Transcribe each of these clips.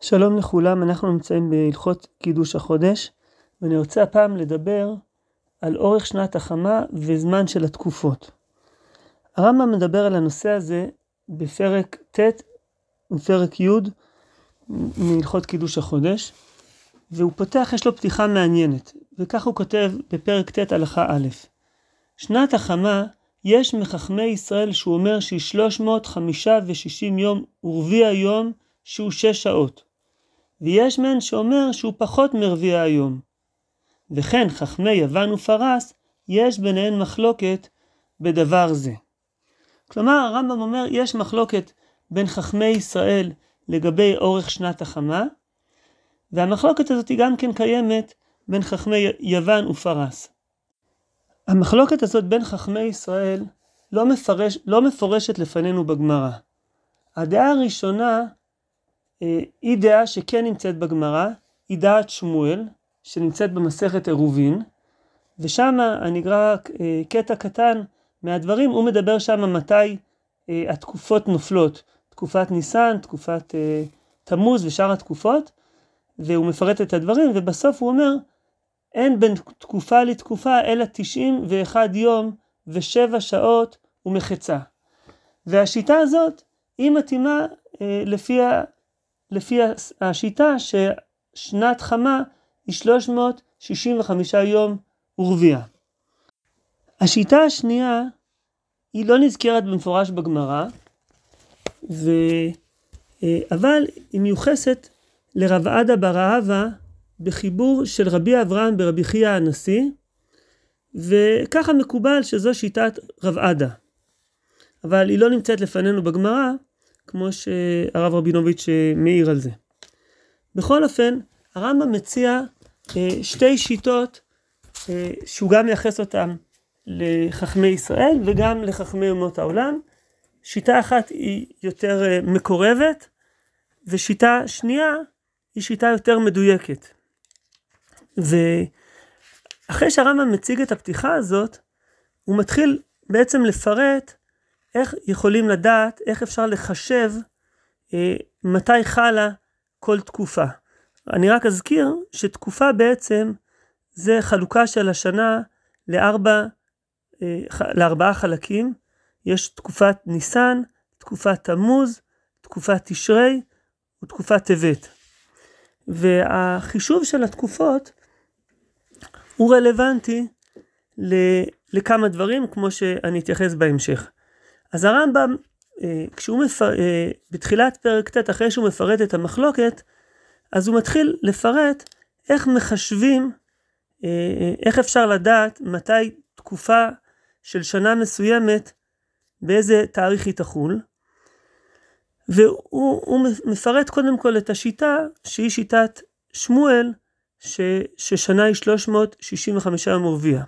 שלום לכולם, אנחנו נמצאים בהלכות קידוש החודש, ואני רוצה הפעם לדבר על אורך שנת החמה וזמן של התקופות. הרמב"ם מדבר על הנושא הזה בפרק ט' ופרק י' מהלכות קידוש החודש, והוא פותח, יש לו פתיחה מעניינת, וכך הוא כותב בפרק ט' הלכה א': שנת החמה יש מחכמי ישראל שהוא אומר שהיא 350 יום ורביע יום שהוא שש שעות. ויש מהן שאומר שהוא פחות מרביע היום. וכן חכמי יוון ופרס, יש ביניהן מחלוקת בדבר זה. כלומר, הרמב"ם אומר, יש מחלוקת בין חכמי ישראל לגבי אורך שנת החמה, והמחלוקת הזאת היא גם כן קיימת בין חכמי יוון ופרס. המחלוקת הזאת בין חכמי ישראל לא, מפרש, לא מפורשת לפנינו בגמרא. הדעה הראשונה היא דעה שכן נמצאת בגמרא, היא דעת שמואל, שנמצאת במסכת עירובין, ושם אני אקרא אה, קטע קטן מהדברים, הוא מדבר שם מתי אה, התקופות נופלות, תקופת ניסן, תקופת תמוז ושאר התקופות, והוא מפרט את הדברים, ובסוף הוא אומר, אין בין תקופה לתקופה אלא 91 יום ושבע שעות ומחצה. והשיטה הזאת היא מתאימה אה, לפי לפי השיטה ששנת חמה היא 365 יום ורביע. השיטה השנייה היא לא נזכרת במפורש בגמרא, ו... אה, אבל היא מיוחסת לרב עדה בר אהבה בחיבור של רבי אברהם ברבי חייא הנשיא, וככה מקובל שזו שיטת רב עדה. אבל היא לא נמצאת לפנינו בגמרא, כמו שהרב רבינוביץ' אה, מעיר על זה. בכל אופן, הרמב"ם מציע אה, שתי שיטות אה, שהוא גם מייחס אותן לחכמי ישראל וגם לחכמי אומות העולם. שיטה אחת היא יותר מקורבת, ושיטה שנייה היא שיטה יותר מדויקת. ואחרי שהרמב"ם מציג את הפתיחה הזאת, הוא מתחיל בעצם לפרט איך יכולים לדעת, איך אפשר לחשב אה, מתי חלה כל תקופה. אני רק אזכיר שתקופה בעצם זה חלוקה של השנה לארבע, אה, לארבעה חלקים. יש תקופת ניסן, תקופת תמוז, תקופת תשרי ותקופת טבת. והחישוב של התקופות הוא רלוונטי לכמה דברים, כמו שאני אתייחס בהמשך. אז הרמב"ם, אה, כשהוא מפר... אה, בתחילת פרק ט', אחרי שהוא מפרט את המחלוקת, אז הוא מתחיל לפרט איך מחשבים, אה, איך אפשר לדעת מתי תקופה של שנה מסוימת, באיזה תאריך היא תחול. והוא מפרט קודם כל את השיטה, שהיא שיטת שמואל, ש, ששנה היא 365 יום ורביע.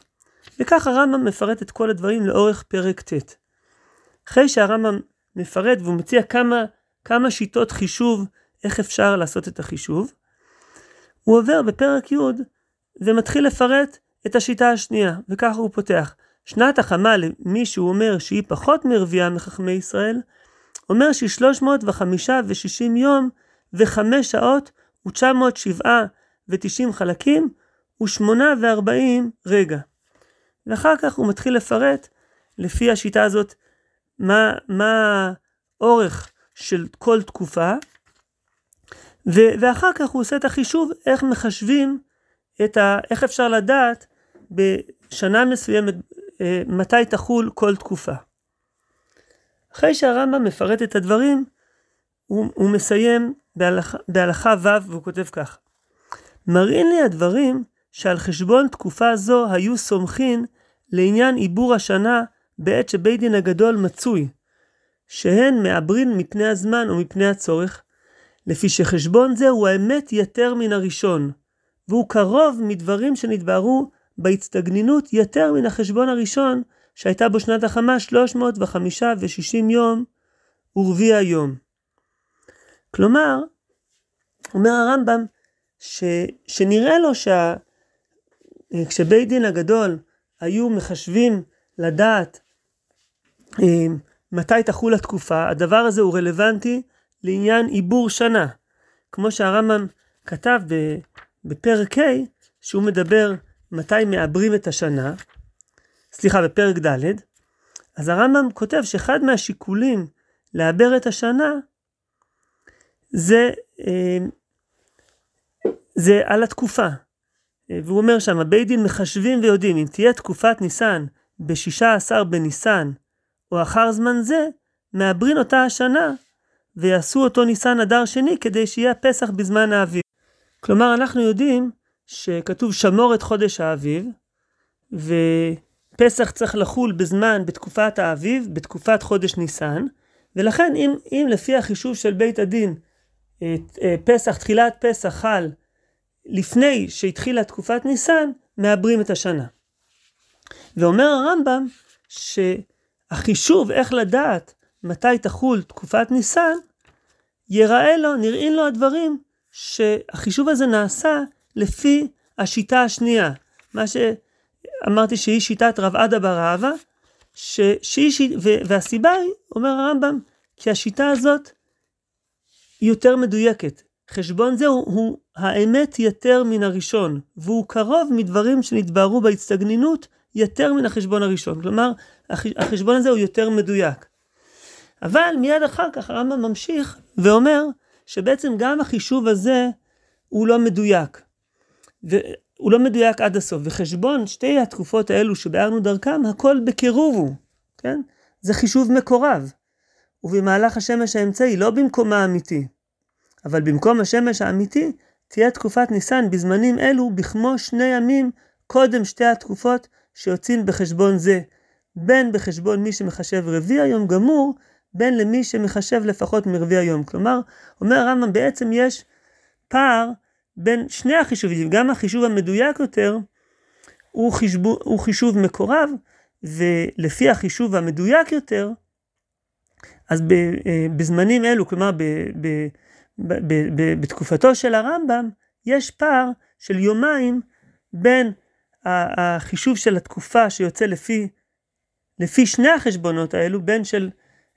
וכך הרמב"ם מפרט את כל הדברים לאורך פרק ט'. אחרי שהרמב"ם מפרט והוא מציע כמה, כמה שיטות חישוב, איך אפשר לעשות את החישוב, הוא עובר בפרק י' ומתחיל לפרט את השיטה השנייה, וככה הוא פותח. שנת החמה למי שהוא אומר שהיא פחות מרביעה מחכמי ישראל, אומר שהיא 305 ו-60 יום ו-5 שעות ו-907 ו-90 חלקים ו-8 ו-40 רגע. ואחר כך הוא מתחיל לפרט לפי השיטה הזאת מה, מה האורך של כל תקופה, ו, ואחר כך הוא עושה את החישוב איך מחשבים את ה... איך אפשר לדעת בשנה מסוימת אה, מתי תחול כל תקופה. אחרי שהרמב"ם מפרט את הדברים, הוא, הוא מסיים בהלכה, בהלכה ו' והוא כותב כך: מראים לי הדברים שעל חשבון תקופה זו היו סומכין לעניין עיבור השנה בעת שבית דין הגדול מצוי, שהן מעברין מפני הזמן או מפני הצורך, לפי שחשבון זה הוא האמת יתר מן הראשון, והוא קרוב מדברים שנתבהרו בהצטגנינות יתר מן החשבון הראשון, שהייתה בו שנת החמה 305 ו-60 יום ורביע יום. כלומר, אומר הרמב"ם, ש, שנראה לו שכשבית דין הגדול היו מחשבים לדעת מתי תחול התקופה, הדבר הזה הוא רלוונטי לעניין עיבור שנה. כמו שהרמב"ם כתב בפרק ה', שהוא מדבר מתי מעברים את השנה, סליחה, בפרק ד', אז הרמב"ם כותב שאחד מהשיקולים לעבר את השנה זה, אה, זה על התקופה. והוא אומר שם, בית דין מחשבים ויודעים, אם תהיה תקופת ניסן בשישה עשר בניסן, או אחר זמן זה, מעברין אותה השנה, ויעשו אותו ניסן אדר שני, כדי שיהיה פסח בזמן האביב. כלומר, אנחנו יודעים שכתוב שמור את חודש האביב, ופסח צריך לחול בזמן, בתקופת האביב, בתקופת חודש ניסן, ולכן אם, אם לפי החישוב של בית הדין, פסח, תחילת פסח חל לפני שהתחילה תקופת ניסן, מעברים את השנה. ואומר הרמב"ם שהחישוב איך לדעת מתי תחול תקופת ניסן, יראה לו, נראים לו הדברים שהחישוב הזה נעשה לפי השיטה השנייה. מה שאמרתי שהיא שיטת רב עדה בר אהבה, שהיא, ש... והסיבה היא, אומר הרמב"ם, כי השיטה הזאת היא יותר מדויקת. חשבון זה הוא, הוא האמת יותר מן הראשון, והוא קרוב מדברים שנתבהרו בהצטגנינות יותר מן החשבון הראשון. כלומר, החשבון הזה הוא יותר מדויק. אבל מיד אחר כך הרמב"ם ממשיך ואומר שבעצם גם החישוב הזה הוא לא מדויק. הוא לא מדויק עד הסוף, וחשבון שתי התקופות האלו שביארנו דרכם, הכל בקירוב הוא, כן? זה חישוב מקורב. ובמהלך השמש האמצעי, לא במקום האמיתי. אבל במקום השמש האמיתי, תהיה תקופת ניסן בזמנים אלו בכמו שני ימים קודם שתי התקופות שיוצאים בחשבון זה, בין בחשבון מי שמחשב רביע יום גמור, בין למי שמחשב לפחות מרביע יום. כלומר, אומר הרמב"ם, בעצם יש פער בין שני החישובים, גם החישוב המדויק יותר הוא, חשבו, הוא חישוב מקורב, ולפי החישוב המדויק יותר, אז אה, בזמנים אלו, כלומר ב, ב, ב, ב, ב, בתקופתו של הרמב"ם, יש פער של יומיים בין החישוב של התקופה שיוצא לפי, לפי שני החשבונות האלו, בין של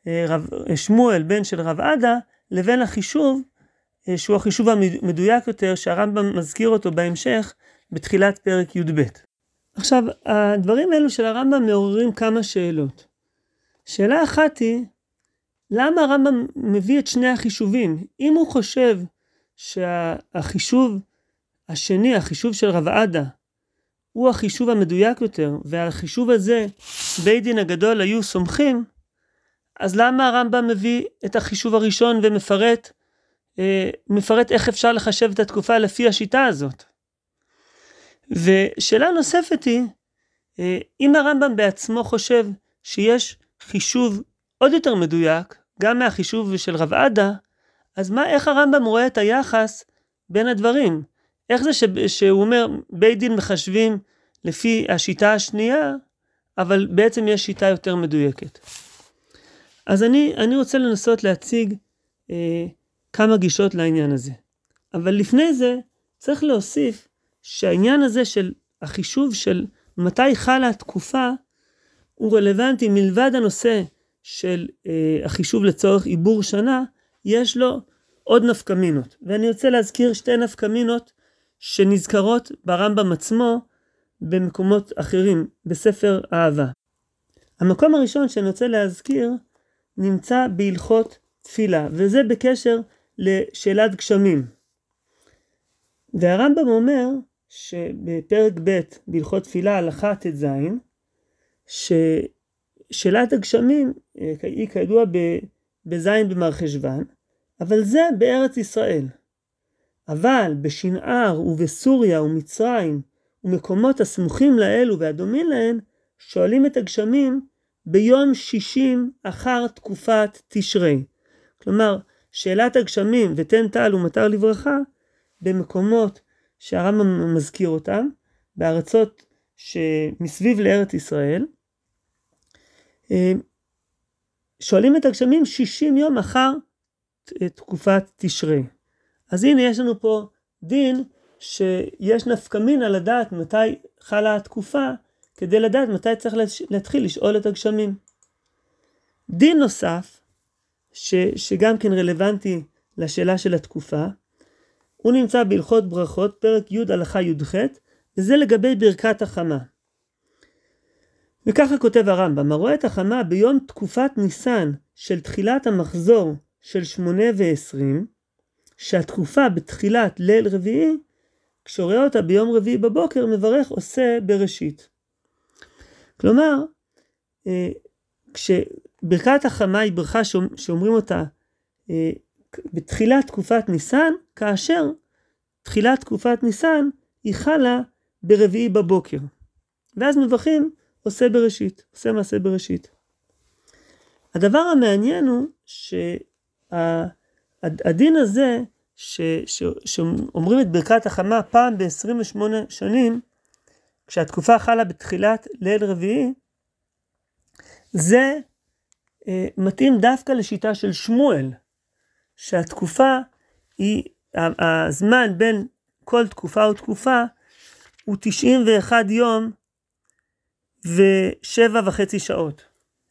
אה, רב, שמואל, בין של רב עדה, לבין החישוב אה, שהוא החישוב המדויק יותר, שהרמב"ם מזכיר אותו בהמשך, בתחילת פרק י"ב. עכשיו, הדברים האלו של הרמב"ם מעוררים כמה שאלות. שאלה אחת היא, למה הרמב"ם מביא את שני החישובים? אם הוא חושב שהחישוב השני, החישוב של רב עדה, הוא החישוב המדויק יותר, והחישוב הזה, בית דין הגדול היו סומכים, אז למה הרמב"ם מביא את החישוב הראשון ומפרט אה, מפרט איך אפשר לחשב את התקופה לפי השיטה הזאת. ושאלה נוספת היא, אה, אם הרמב"ם בעצמו חושב שיש חישוב עוד יותר מדויק, גם מהחישוב של רב עדה, אז מה, איך הרמב"ם רואה את היחס בין הדברים? איך זה ש, שהוא אומר, בית דין מחשבים לפי השיטה השנייה, אבל בעצם יש שיטה יותר מדויקת. אז אני, אני רוצה לנסות להציג אה, כמה גישות לעניין הזה. אבל לפני זה צריך להוסיף שהעניין הזה של החישוב של מתי חלה התקופה הוא רלוונטי מלבד הנושא של אה, החישוב לצורך עיבור שנה, יש לו עוד נפקמינות. ואני רוצה להזכיר שתי נפקמינות שנזכרות ברמב"ם עצמו במקומות אחרים, בספר אהבה. המקום הראשון שאני רוצה להזכיר נמצא בהלכות תפילה, וזה בקשר לשאלת גשמים. והרמב"ם אומר שבפרק ב' בהלכות תפילה הלכה ט"ז, ששאלת הגשמים אה, היא כידוע בזין במרחשוון, אבל זה בארץ ישראל. אבל בשנער ובסוריה ומצרים ומקומות הסמוכים לאלו והדומים להן, שואלים את הגשמים ביום שישים אחר תקופת תשרי. כלומר, שאלת הגשמים ותן טל ומטר לברכה במקומות שהרמב"ם מזכיר אותם, בארצות שמסביב לארץ ישראל, שואלים את הגשמים 60 יום אחר תקופת תשרי. אז הנה יש לנו פה דין שיש נפקמין לדעת מתי חלה התקופה, כדי לדעת מתי צריך להתחיל לשאול את הגשמים. דין נוסף, ש, שגם כן רלוונטי לשאלה של התקופה, הוא נמצא בהלכות ברכות, פרק י' הלכה י"ח, וזה לגבי ברכת החמה. וככה כותב הרמב"ם, הרואה את החמה ביום תקופת ניסן של תחילת המחזור של שמונה ועשרים, שהתקופה בתחילת ליל רביעי, כשרואה אותה ביום רביעי בבוקר, מברך עושה בראשית. כלומר, אה, כשברכת החמה היא ברכה שאומרים אותה אה, בתחילת תקופת ניסן, כאשר תחילת תקופת ניסן היא חלה ברביעי בבוקר. ואז מברכים עושה בראשית, עושה מעשה בראשית. הדבר המעניין הוא שהדין הזה, שאומרים את ברכת החמה פעם ב-28 שנים, כשהתקופה חלה בתחילת ליל רביעי, זה אה, מתאים דווקא לשיטה של שמואל, שהתקופה היא, הזמן בין כל תקופה ותקופה הוא 91 יום ושבע וחצי שעות.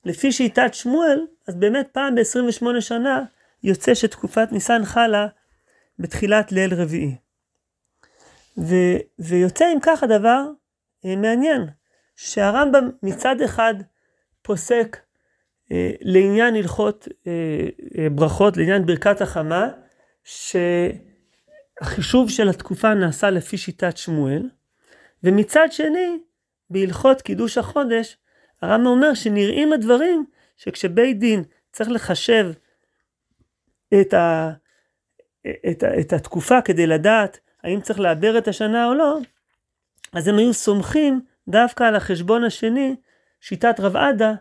לפי שיטת שמואל, אז באמת פעם ב-28 שנה יוצא שתקופת ניסן חלה בתחילת ליל רביעי. ו, ויוצא אם כך הדבר אה, מעניין, שהרמב"ם מצד אחד פוסק אה, לעניין הלכות אה, אה, ברכות, לעניין ברכת החמה, שהחישוב של התקופה נעשה לפי שיטת שמואל, ומצד שני, בהלכות קידוש החודש, הרמב"ם אומר שנראים הדברים שכשבית דין צריך לחשב את, ה, את, את התקופה כדי לדעת האם צריך לעבר את השנה או לא, אז הם היו סומכים דווקא על החשבון השני, שיטת רב עדה,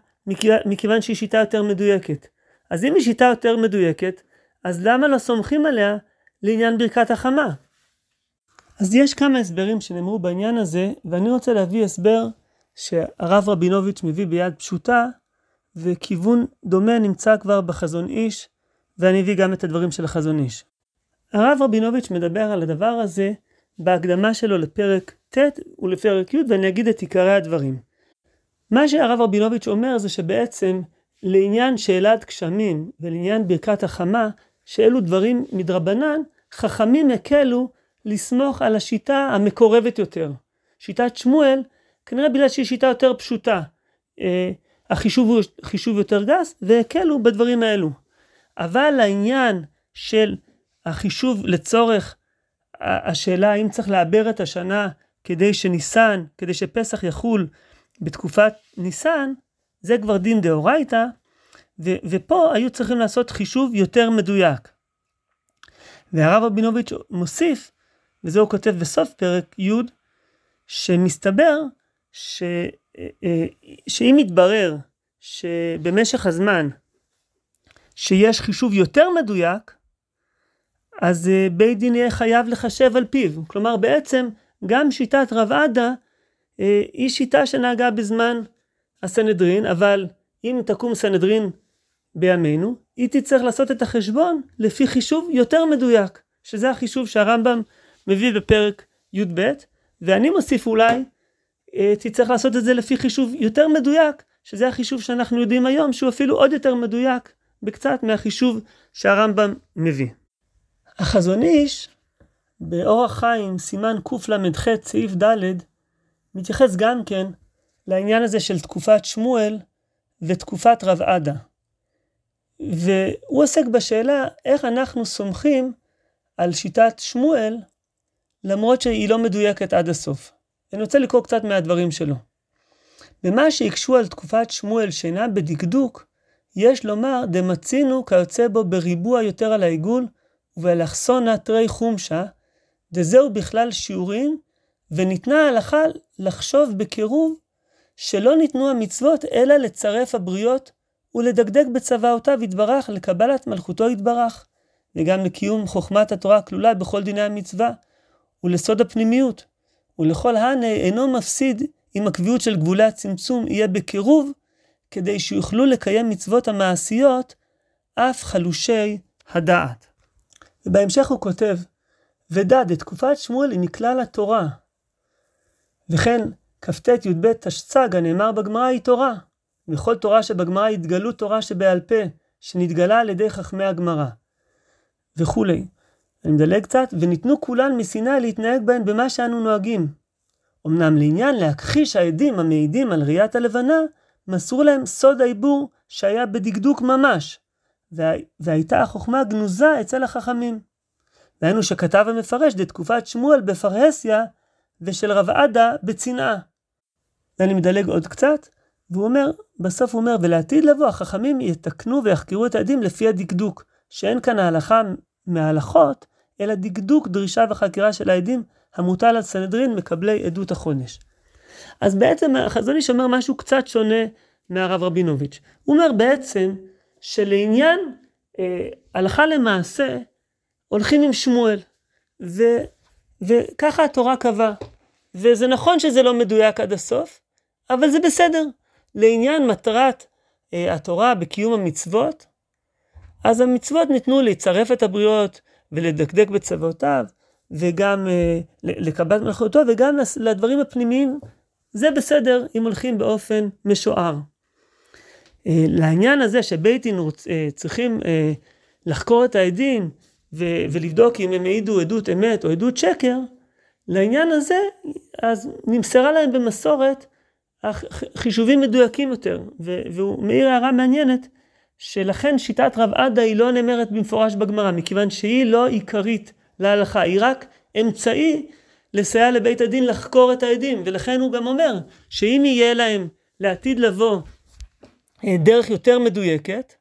מכיוון שהיא שיטה יותר מדויקת. אז אם היא שיטה יותר מדויקת, אז למה לא סומכים עליה לעניין ברכת החמה? אז יש כמה הסברים שנאמרו בעניין הזה, ואני רוצה להביא הסבר שהרב רבינוביץ' מביא ביד פשוטה, וכיוון דומה נמצא כבר בחזון איש, ואני אביא גם את הדברים של החזון איש. הרב רבינוביץ' מדבר על הדבר הזה בהקדמה שלו לפרק ט' ולפרק י', ואני אגיד את עיקרי הדברים. מה שהרב רבינוביץ' אומר זה שבעצם לעניין שאלת גשמים ולעניין ברכת החמה, שאלו דברים מדרבנן, חכמים הקלו לסמוך על השיטה המקורבת יותר. שיטת שמואל, כנראה בגלל שהיא שיטה יותר פשוטה. אה, החישוב הוא חישוב יותר גס, והקלו בדברים האלו. אבל לעניין של החישוב לצורך השאלה האם צריך לעבר את השנה כדי שניסן, כדי שפסח יחול בתקופת ניסן, זה כבר דין דאורייתא, ופה היו צריכים לעשות חישוב יותר מדויק. והרב רבינוביץ' מוסיף, וזה הוא כותב בסוף פרק י', שמסתבר ש, אה, שאם יתברר שבמשך הזמן שיש חישוב יותר מדויק, אז אה, בית דין יהיה חייב לחשב על פיו. כלומר, בעצם גם שיטת רב עדה אה, היא שיטה שנהגה בזמן הסנהדרין, אבל אם תקום סנהדרין בימינו, היא תצטרך לעשות את החשבון לפי חישוב יותר מדויק, שזה החישוב שהרמב"ם מביא בפרק י"ב, ואני מוסיף אולי, אה, תצטרך לעשות את זה לפי חישוב יותר מדויק, שזה החישוב שאנחנו יודעים היום, שהוא אפילו עוד יותר מדויק בקצת מהחישוב שהרמב"ם מביא. החזון איש, באורח חיים, סימן קל"ח, סעיף ד', מתייחס גם כן לעניין הזה של תקופת שמואל ותקופת רב עדה. והוא עוסק בשאלה איך אנחנו סומכים על שיטת שמואל, למרות שהיא לא מדויקת עד הסוף. אני רוצה לקרוא קצת מהדברים שלו. במה שהקשו על תקופת שמואל שאינה בדקדוק, יש לומר דמצינו כיוצא בו בריבוע יותר על העיגול, ובאלכסונה תרי חומשה, דזהו בכלל שיעורים וניתנה ההלכה לחשוב בקירוב שלא ניתנו המצוות אלא לצרף הבריות ולדקדק בצוואותיו יתברך לקבלת מלכותו יתברך, וגם לקיום חוכמת התורה הכלולה בכל דיני המצווה, ולסוד הפנימיות, ולכל הנה אינו מפסיד אם הקביעות של גבולי הצמצום יהיה בקירוב, כדי שיוכלו לקיים מצוות המעשיות אף חלושי הדעת. ובהמשך הוא כותב, ודד, את תקופת שמואל היא מכלל התורה, וכן כ"ט י"ב תשצ"ג הנאמר בגמרא היא תורה. וכל תורה שבגמרא התגלות תורה שבעל פה, שנתגלה על ידי חכמי הגמרא. וכולי. אני מדלג קצת, וניתנו כולן מסיני להתנהג בהן במה שאנו נוהגים. אמנם לעניין להכחיש העדים המעידים על ראיית הלבנה, מסרו להם סוד העיבור שהיה בדקדוק ממש, וה... והייתה החוכמה גנוזה אצל החכמים. דהיינו שכתב המפרש דתקופת שמואל בפרהסיה, ושל רב עדה בצנעה. ואני מדלג עוד קצת, והוא אומר, בסוף הוא אומר, ולעתיד לבוא החכמים יתקנו ויחקרו את העדים לפי הדקדוק, שאין כאן ההלכה מההלכות, אלא דקדוק דרישה וחקירה של העדים המוטל על סנהדרין מקבלי עדות החודש. אז בעצם החזון איש אומר משהו קצת שונה מהרב רבינוביץ'. הוא אומר בעצם שלעניין אה, הלכה למעשה הולכים עם שמואל, ו, וככה התורה קבעה. וזה נכון שזה לא מדויק עד הסוף, אבל זה בסדר. לעניין מטרת אה, התורה בקיום המצוות, אז המצוות ניתנו לצרף את הבריות ולדקדק בצוותיו, וגם אה, לקבלת מלאכותו, וגם לדברים הפנימיים, זה בסדר אם הולכים באופן משוער. אה, לעניין הזה שבית דין אה, צריכים אה, לחקור את העדים ולבדוק אם הם העידו עדות אמת או עדות שקר, לעניין הזה, אז נמסרה להם במסורת חישובים מדויקים יותר, והוא מעיר הערה מעניינת, שלכן שיטת רב עדה היא לא נאמרת במפורש בגמרא, מכיוון שהיא לא עיקרית להלכה, היא רק אמצעי לסייע לבית הדין לחקור את העדים, ולכן הוא גם אומר שאם יהיה להם לעתיד לבוא דרך יותר מדויקת,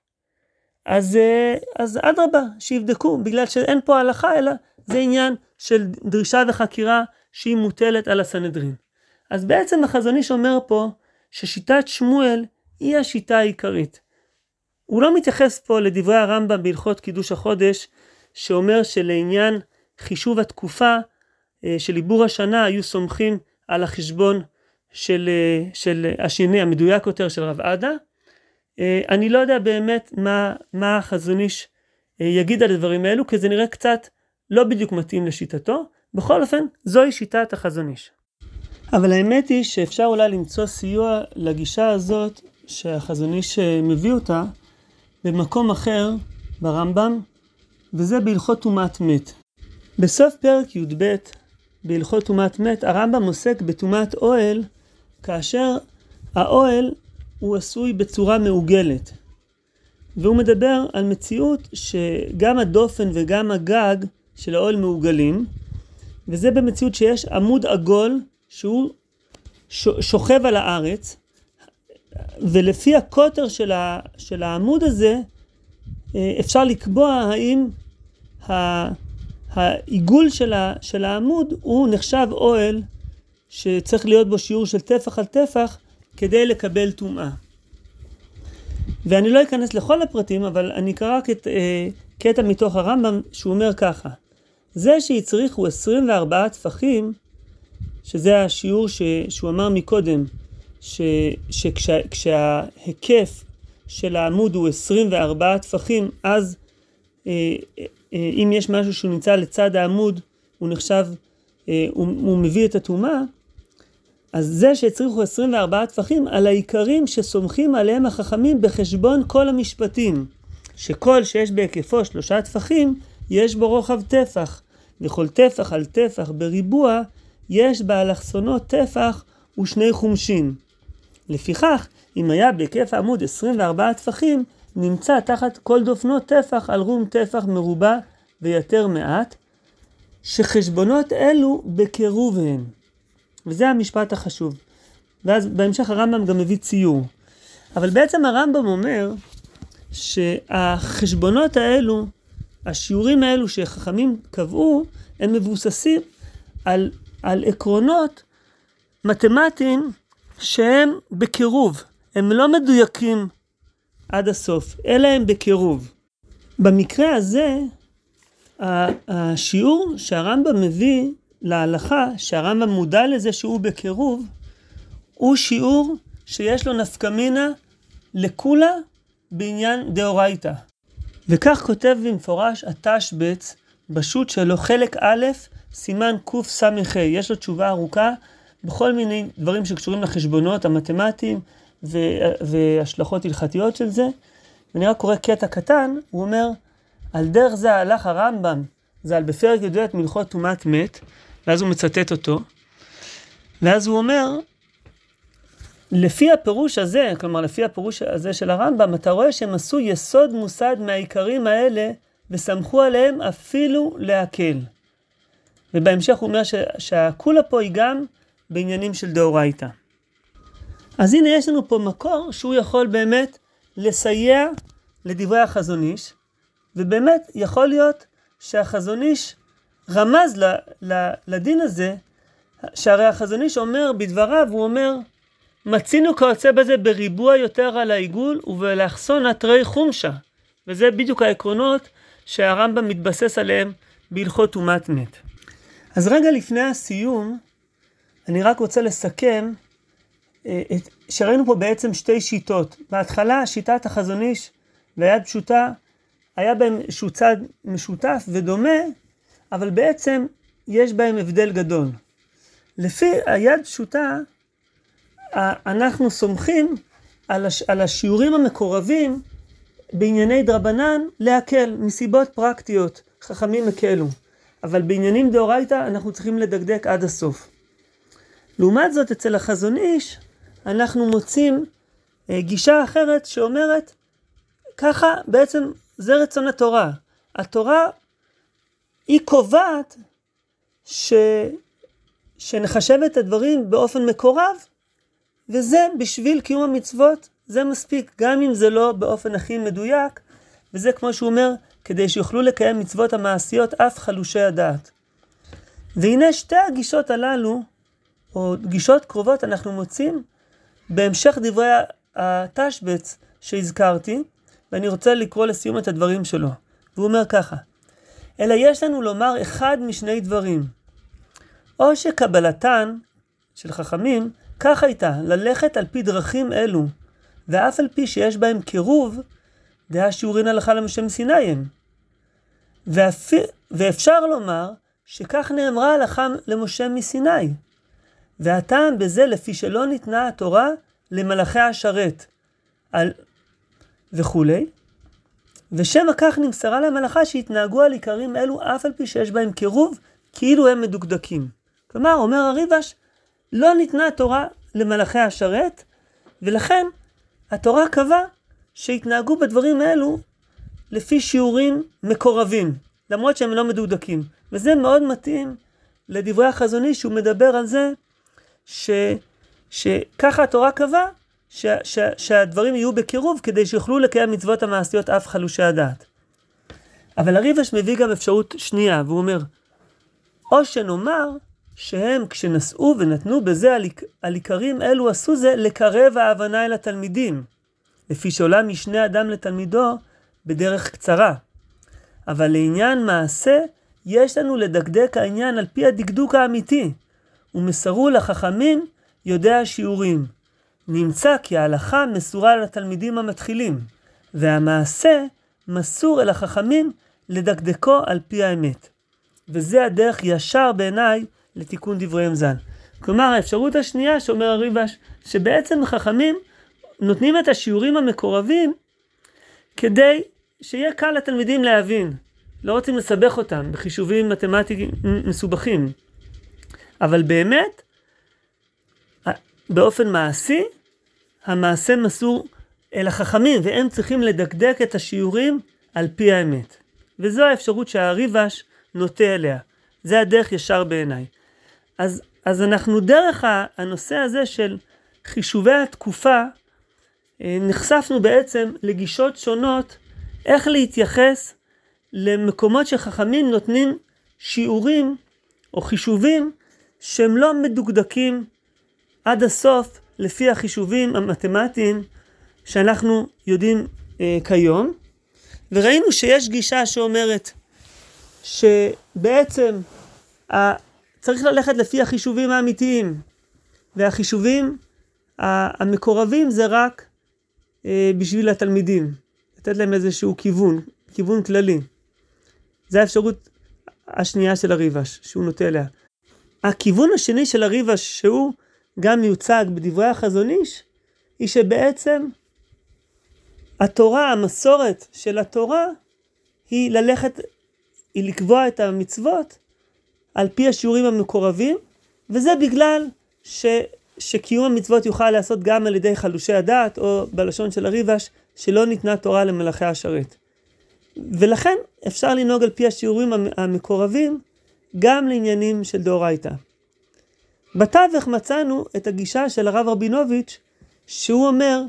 אז, אה, אז אדרבה, שיבדקו, בגלל שאין פה הלכה, אלא זה עניין של דרישה וחקירה שהיא מוטלת על הסנהדרין. אז בעצם החזון איש אומר פה ששיטת שמואל היא השיטה העיקרית. הוא לא מתייחס פה לדברי הרמב"ם בהלכות קידוש החודש, שאומר שלעניין חישוב התקופה אה, של עיבור השנה היו סומכים על החשבון של, אה, של השני המדויק יותר של רב עדה. אה, אני לא יודע באמת מה, מה החזון איש יגיד על הדברים האלו, כי זה נראה קצת לא בדיוק מתאים לשיטתו. בכל אופן, זוהי שיטת החזון איש. אבל האמת היא שאפשר אולי למצוא סיוע לגישה הזאת שהחזון איש מביא אותה במקום אחר ברמב"ם, וזה בהלכות טומאת מת. בסוף פרק י"ב בהלכות טומאת מת, הרמב"ם עוסק בטומאת אוהל, כאשר האוהל הוא עשוי בצורה מעוגלת. והוא מדבר על מציאות שגם הדופן וגם הגג של האוהל מעוגלים, וזה במציאות שיש עמוד עגול שהוא שוכב על הארץ, ולפי הקוטר של, ה, של העמוד הזה, אה, אפשר לקבוע האם העיגול של, ה, של העמוד הוא נחשב אוהל שצריך להיות בו שיעור של טפח על טפח כדי לקבל טומאה. ואני לא אכנס לכל הפרטים, אבל אני אקרא קט, אה, קטע מתוך הרמב"ם שהוא אומר ככה: זה שהצריכו 24 טפחים, שזה השיעור ש, שהוא אמר מקודם, שכשההיקף של העמוד הוא 24 טפחים, אז אה, אה, אם יש משהו שהוא נמצא לצד העמוד, הוא נחשב, אה, הוא, הוא מביא את הטומאה, אז זה שהצריכו 24 טפחים על העיקרים שסומכים עליהם החכמים בחשבון כל המשפטים, שכל שיש בהיקפו שלושה טפחים, יש בו רוחב טפח, וכל טפח על טפח בריבוע, יש באלכסונו טפח ושני חומשים. לפיכך, אם היה בהיקף העמוד 24 טפחים, נמצא תחת כל דופנו טפח על רום טפח מרובע ויתר מעט, שחשבונות אלו בקירוב הם. וזה המשפט החשוב. ואז בהמשך הרמב"ם גם מביא ציור. אבל בעצם הרמב"ם אומר שהחשבונות האלו, השיעורים האלו שחכמים קבעו, הם מבוססים על, על עקרונות מתמטיים שהם בקירוב, הם לא מדויקים עד הסוף, אלא הם בקירוב. במקרה הזה, השיעור שהרמב"ם מביא להלכה, שהרמב"ם מודע לזה שהוא בקירוב, הוא שיעור שיש לו נפקמינה לקולה בעניין דאורייתא. וכך כותב במפורש התשבץ בשו"ת שלו, חלק א', סימן קס"ה, יש לו תשובה ארוכה בכל מיני דברים שקשורים לחשבונות המתמטיים והשלכות הלכתיות של זה. ואני רק קורא קטע קטן, הוא אומר, על דרך זה הלך הרמב"ם, ז"ל בפרק י"ב מלכות טומאת מת, ואז הוא מצטט אותו, ואז הוא אומר, לפי הפירוש הזה, כלומר לפי הפירוש הזה של הרמב"ם, אתה רואה שהם עשו יסוד מוסד מהעיקרים האלה, וסמכו עליהם אפילו להקל. ובהמשך הוא אומר שהכולה פה היא גם בעניינים של דאורייתא. אז הנה יש לנו פה מקור שהוא יכול באמת לסייע לדברי החזון איש, ובאמת יכול להיות שהחזון איש רמז ל, ל, לדין הזה, שהרי החזון איש אומר בדבריו, הוא אומר, מצינו כיוצא בזה בריבוע יותר על העיגול ובאלכסון אתרי חומשה. וזה בדיוק העקרונות שהרמב"ם מתבסס עליהם בהלכות טומאת מת. אז רגע לפני הסיום, אני רק רוצה לסכם אה, שראינו פה בעצם שתי שיטות. בהתחלה שיטת החזון איש והיד פשוטה, היה בהם איזשהו צד משותף ודומה, אבל בעצם יש בהם הבדל גדול. לפי היד פשוטה, אנחנו סומכים על, הש, על השיעורים המקורבים בענייני דרבנן להקל, מסיבות פרקטיות, חכמים הקלו. אבל בעניינים דאורייתא אנחנו צריכים לדקדק עד הסוף. לעומת זאת, אצל החזון איש, אנחנו מוצאים אה, גישה אחרת שאומרת, ככה בעצם זה רצון התורה. התורה היא קובעת ש... שנחשב את הדברים באופן מקורב, וזה בשביל קיום המצוות, זה מספיק, גם אם זה לא באופן הכי מדויק, וזה כמו שהוא אומר, כדי שיוכלו לקיים מצוות המעשיות אף חלושי הדעת. והנה שתי הגישות הללו, או גישות קרובות, אנחנו מוצאים בהמשך דברי התשבץ שהזכרתי, ואני רוצה לקרוא לסיום את הדברים שלו. והוא אומר ככה, אלא יש לנו לומר אחד משני דברים, או שקבלתן של חכמים, כך הייתה, ללכת על פי דרכים אלו, ואף על פי שיש בהם קירוב, דעה שיעורין הלכה למשה מסיני הם. ואפ... ואפשר לומר שכך נאמרה הלכה למשה מסיני. והטעם בזה לפי שלא ניתנה התורה למלאכי השרת על... וכולי. ושמא כך נמסרה להם הלכה שהתנהגו על עיקרים אלו אף על פי שיש בהם קירוב כאילו הם מדוקדקים. כלומר, אומר הריבש, לא ניתנה התורה למלאכי השרת, ולכן התורה קבעה שהתנהגו בדברים האלו לפי שיעורים מקורבים, למרות שהם לא מדוקדקים. וזה מאוד מתאים לדברי החזוני שהוא מדבר על זה ש, שככה התורה קבעה ש, ש, שהדברים יהיו בקירוב כדי שיוכלו לקיים מצוות המעשיות אף חלושי הדעת. אבל הריבש מביא גם אפשרות שנייה, והוא אומר, או שנאמר שהם כשנשאו ונתנו בזה על עיקרים אלו עשו זה לקרב ההבנה אל התלמידים, לפי שעולה משני אדם לתלמידו בדרך קצרה. אבל לעניין מעשה, יש לנו לדקדק העניין על פי הדקדוק האמיתי, ומסרו לחכמים יודע השיעורים. נמצא כי ההלכה מסורה לתלמידים המתחילים, והמעשה מסור אל החכמים לדקדקו על פי האמת. וזה הדרך ישר בעיניי לתיקון דבריהם ז"ל. כלומר, האפשרות השנייה שאומר הריבש, שבעצם חכמים נותנים את השיעורים המקורבים כדי שיהיה קל לתלמידים להבין. לא רוצים לסבך אותם בחישובים מתמטיים מסובכים. אבל באמת, באופן מעשי, המעשה מסור אל החכמים, והם צריכים לדקדק את השיעורים על פי האמת. וזו האפשרות שהריבש נוטה אליה. זה הדרך ישר בעיניי. אז, אז אנחנו דרך הנושא הזה של חישובי התקופה, אה, נחשפנו בעצם לגישות שונות איך להתייחס למקומות שחכמים נותנים שיעורים או חישובים שהם לא מדוקדקים עד הסוף לפי החישובים המתמטיים שאנחנו יודעים אה, כיום. וראינו שיש גישה שאומרת שבעצם צריך ללכת לפי החישובים האמיתיים, והחישובים המקורבים זה רק אה, בשביל התלמידים, לתת להם איזשהו כיוון, כיוון כללי. זו האפשרות השנייה של הריבש, שהוא נוטה אליה. הכיוון השני של הריבש, שהוא גם מיוצג בדברי החזון איש, היא שבעצם התורה, המסורת של התורה, היא ללכת היא לקבוע את המצוות על פי השיעורים המקורבים, וזה בגלל ש, שקיום המצוות יוכל להיעשות גם על ידי חלושי הדעת, או בלשון של הריבש, שלא ניתנה תורה למלאכי השרת. ולכן אפשר לנהוג על פי השיעורים המקורבים גם לעניינים של דאורייתא. בתווך מצאנו את הגישה של הרב רבינוביץ', שהוא אומר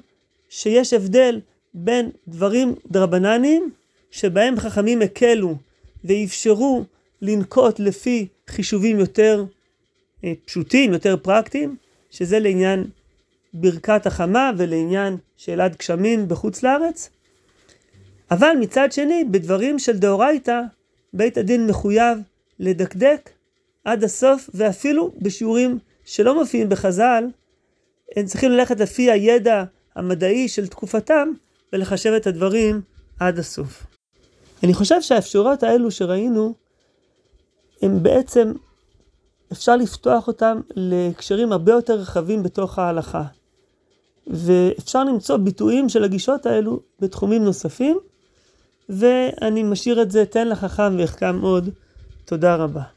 שיש הבדל בין דברים דרבנניים, שבהם חכמים הקלו ואפשרו לנקוט לפי חישובים יותר אה, פשוטים, יותר פרקטיים, שזה לעניין ברכת החמה ולעניין שאלת גשמים בחוץ לארץ. אבל מצד שני, בדברים של דאורייתא, בית הדין מחויב לדקדק עד הסוף, ואפילו בשיעורים שלא מופיעים בחז"ל, הם צריכים ללכת לפי הידע המדעי של תקופתם ולחשב את הדברים עד הסוף. אני חושב שהאפשרויות האלו שראינו, הם בעצם, אפשר לפתוח אותם להקשרים הרבה יותר רחבים בתוך ההלכה. ואפשר למצוא ביטויים של הגישות האלו בתחומים נוספים, ואני משאיר את זה, תן לחכם ויחכם עוד. תודה רבה.